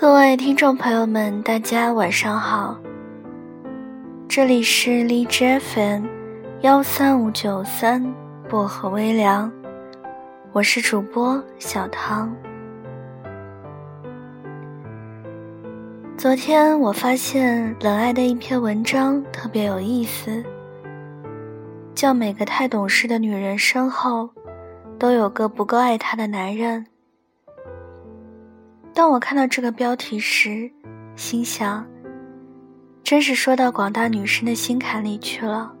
各位听众朋友们，大家晚上好。这里是荔枝 FM 幺三五九三薄荷微凉，我是主播小汤。昨天我发现冷爱的一篇文章特别有意思，叫每个太懂事的女人身后都有个不够爱她的男人。当我看到这个标题时，心想，真是说到广大女生的心坎里去了。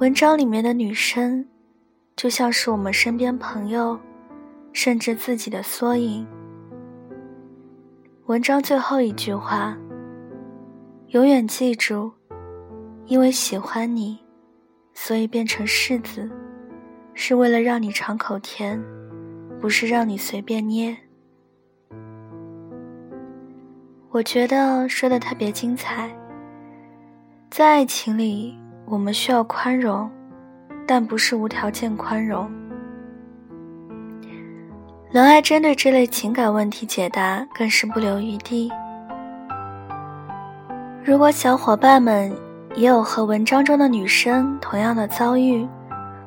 文章里面的女生，就像是我们身边朋友，甚至自己的缩影。文章最后一句话：永远记住，因为喜欢你，所以变成柿子，是为了让你尝口甜，不是让你随便捏。我觉得说的特别精彩。在爱情里，我们需要宽容，但不是无条件宽容。冷爱针对这类情感问题解答更是不留余地。如果小伙伴们也有和文章中的女生同样的遭遇，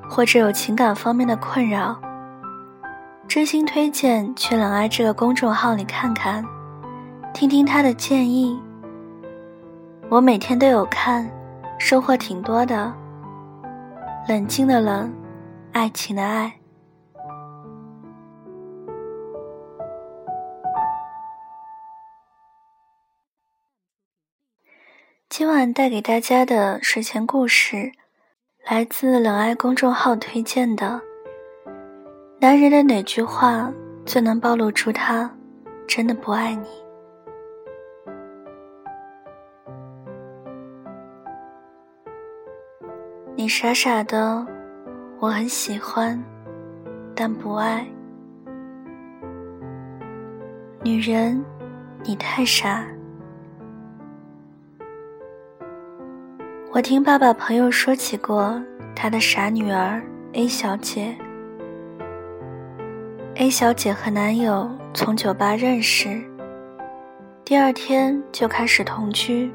或者有情感方面的困扰，真心推荐去冷爱这个公众号里看看。听听他的建议，我每天都有看，收获挺多的。冷静的冷，爱情的爱。今晚带给大家的睡前故事，来自冷爱公众号推荐的。男人的哪句话最能暴露出他真的不爱你？你傻傻的，我很喜欢，但不爱。女人，你太傻。我听爸爸朋友说起过他的傻女儿 A 小姐。A 小姐和男友从酒吧认识，第二天就开始同居，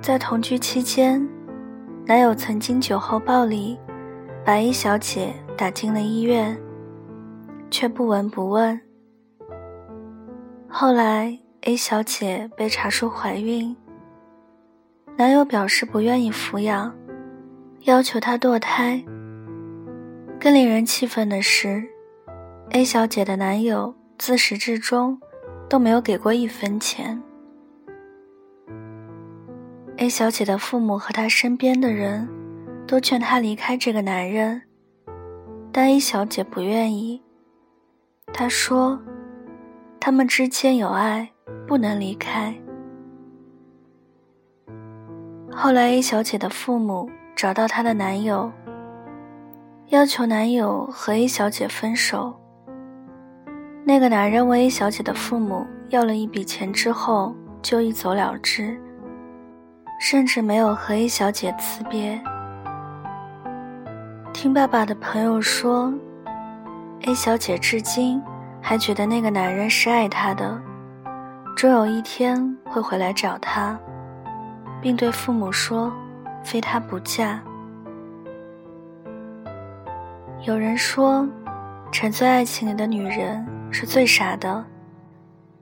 在同居期间。男友曾经酒后暴力，把 A 小姐打进了医院，却不闻不问。后来 A 小姐被查出怀孕，男友表示不愿意抚养，要求她堕胎。更令人气愤的是，A 小姐的男友自始至终都没有给过一分钱。A 小姐的父母和她身边的人，都劝她离开这个男人，但 A 小姐不愿意。她说：“他们之间有爱，不能离开。”后来，A 小姐的父母找到她的男友，要求男友和 A 小姐分手。那个男人问 A 小姐的父母要了一笔钱之后，就一走了之。甚至没有和 A 小姐辞别。听爸爸的朋友说，A 小姐至今还觉得那个男人是爱她的，终有一天会回来找她，并对父母说：“非他不嫁。”有人说，沉醉爱情里的女人是最傻的，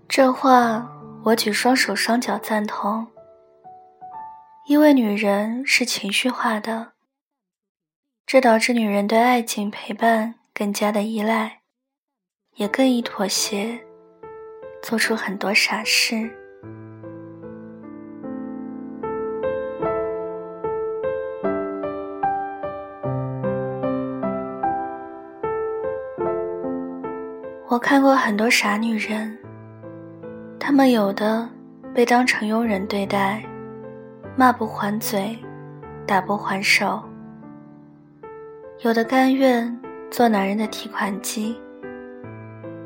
这话我举双手双脚赞同。因为女人是情绪化的，这导致女人对爱情陪伴更加的依赖，也更易妥协，做出很多傻事。我看过很多傻女人，她们有的被当成佣人对待。骂不还嘴，打不还手。有的甘愿做男人的提款机，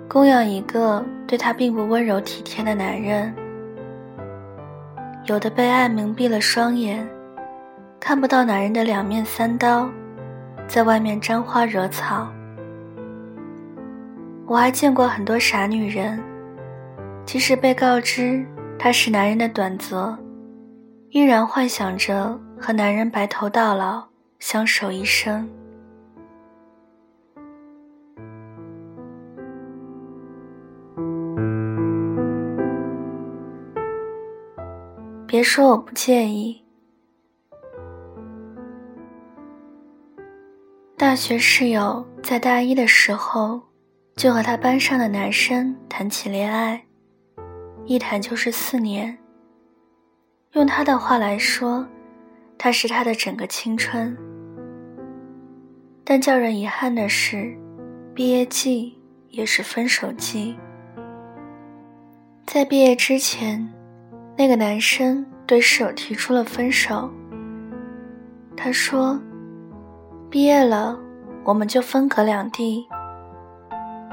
供养一个对他并不温柔体贴的男人；有的被爱蒙蔽了双眼，看不到男人的两面三刀，在外面沾花惹草。我还见过很多傻女人，即使被告知她是男人的短则，依然幻想着和男人白头到老，相守一生。别说我不介意。大学室友在大一的时候，就和他班上的男生谈起恋爱，一谈就是四年。用他的话来说，他是他的整个青春。但叫人遗憾的是，毕业季也是分手季。在毕业之前。那个男生对室友提出了分手。他说：“毕业了，我们就分隔两地。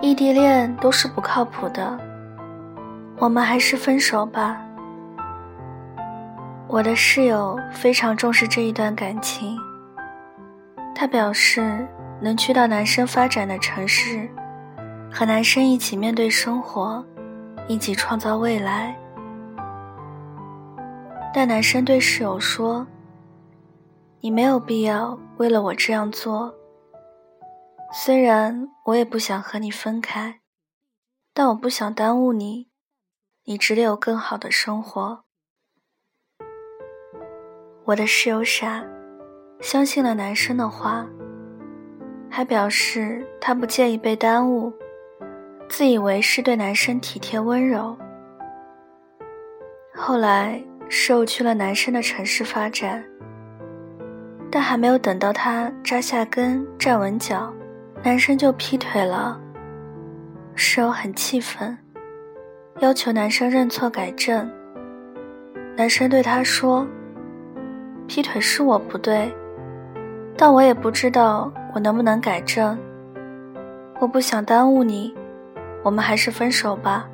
异地恋都是不靠谱的，我们还是分手吧。”我的室友非常重视这一段感情。他表示，能去到男生发展的城市，和男生一起面对生活，一起创造未来。但男生对室友说：“你没有必要为了我这样做。虽然我也不想和你分开，但我不想耽误你，你值得有更好的生活。”我的室友傻，相信了男生的话，还表示他不介意被耽误，自以为是对男生体贴温柔。后来。室友去了男生的城市发展，但还没有等到他扎下根、站稳脚，男生就劈腿了。室友很气愤，要求男生认错改正。男生对他说：“劈腿是我不对，但我也不知道我能不能改正。我不想耽误你，我们还是分手吧。”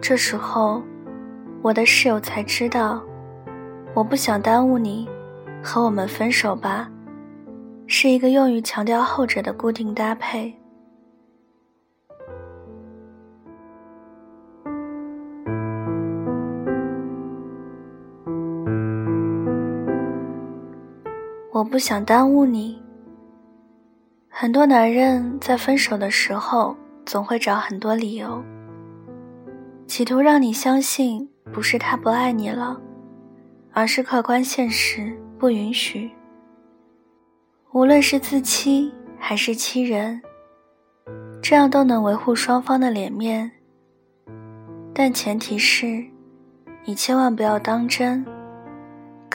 这时候。我的室友才知道，我不想耽误你，和我们分手吧，是一个用于强调后者的固定搭配。我不想耽误你。很多男人在分手的时候，总会找很多理由，企图让你相信。不是他不爱你了，而是客观现实不允许。无论是自欺还是欺人，这样都能维护双方的脸面。但前提是，你千万不要当真，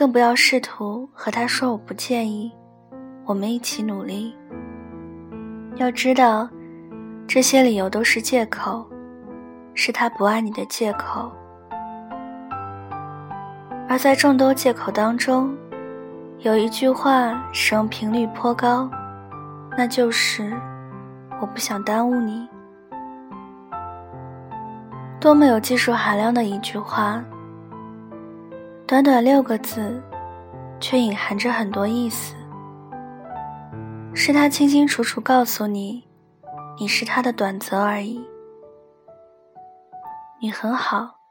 更不要试图和他说我不介意，我们一起努力。要知道，这些理由都是借口，是他不爱你的借口。而在众多借口当中，有一句话使用频率颇高，那就是“我不想耽误你”。多么有技术含量的一句话，短短六个字，却隐含着很多意思。是他清清楚楚告诉你，你是他的短则而已。你很好，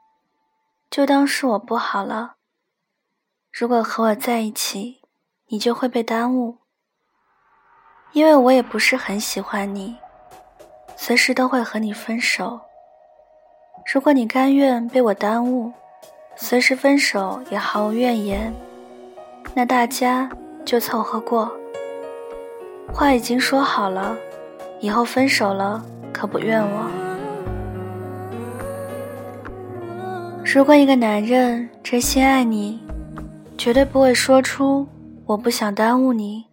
就当是我不好了。如果和我在一起，你就会被耽误，因为我也不是很喜欢你，随时都会和你分手。如果你甘愿被我耽误，随时分手也毫无怨言，那大家就凑合过。话已经说好了，以后分手了可不怨我。如果一个男人真心爱你，绝对不会说出“我不想耽误你”，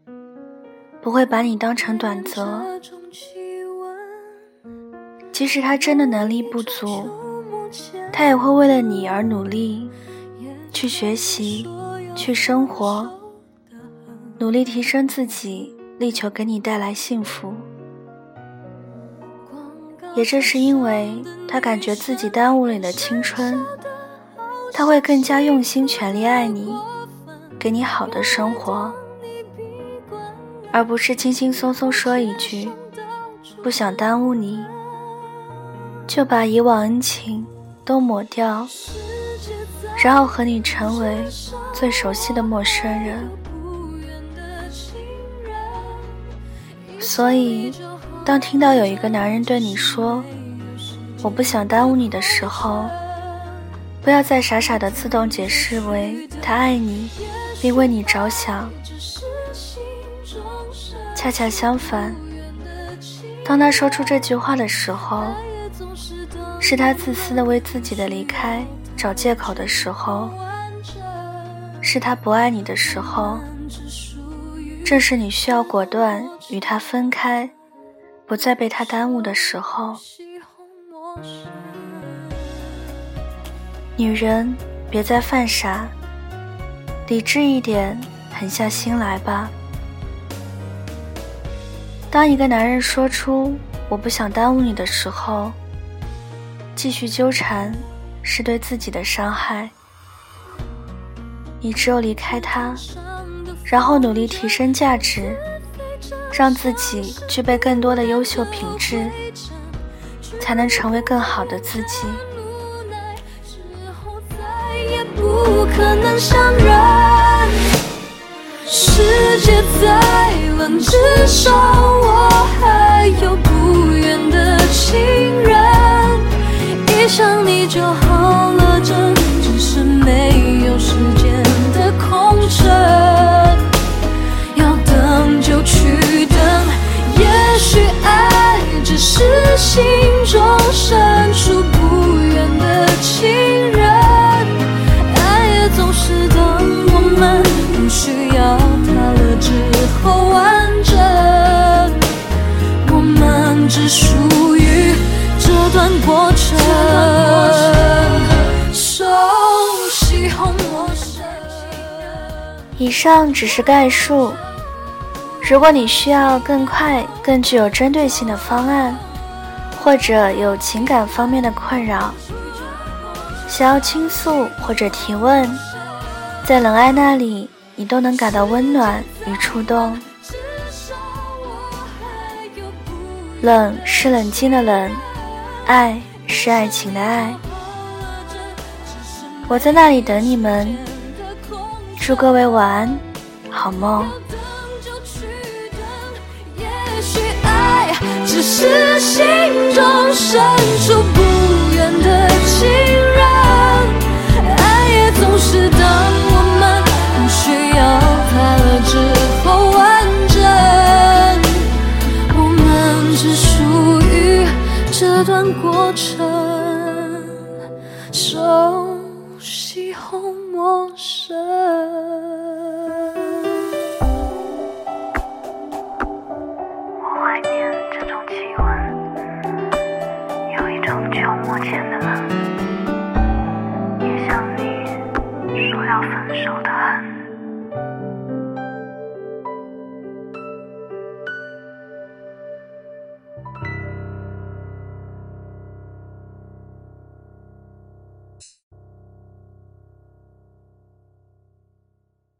不会把你当成短则。即使他真的能力不足，他也会为了你而努力，去学习，去生活，努力提升自己，力求给你带来幸福。也正是因为他感觉自己耽误了你的青春，他会更加用心全力爱你。给你好的生活，而不是轻轻松松说一句不想耽误你，就把以往恩情都抹掉，然后和你成为最熟悉的陌生人。所以，当听到有一个男人对你说“我不想耽误你”的时候，不要再傻傻的自动解释为他爱你，并为你着想。恰恰相反，当他说出这句话的时候，是他自私的为自己的离开找借口的时候，是他不爱你的时候，正是你需要果断与他分开，不再被他耽误的时候。女人，别再犯傻，理智一点，狠下心来吧。当一个男人说出“我不想耽误你”的时候，继续纠缠是对自己的伤害。你只有离开他，然后努力提升价值，让自己具备更多的优秀品质，才能成为更好的自己。世界再冷，至少我就以上只是概述。如果你需要更快、更具有针对性的方案，或者有情感方面的困扰，想要倾诉或者提问，在冷爱那里。你都能感到温暖与触动。冷是冷静的冷，爱是爱情的爱。我在那里等你们。祝各位晚安，好梦。也许爱只是心中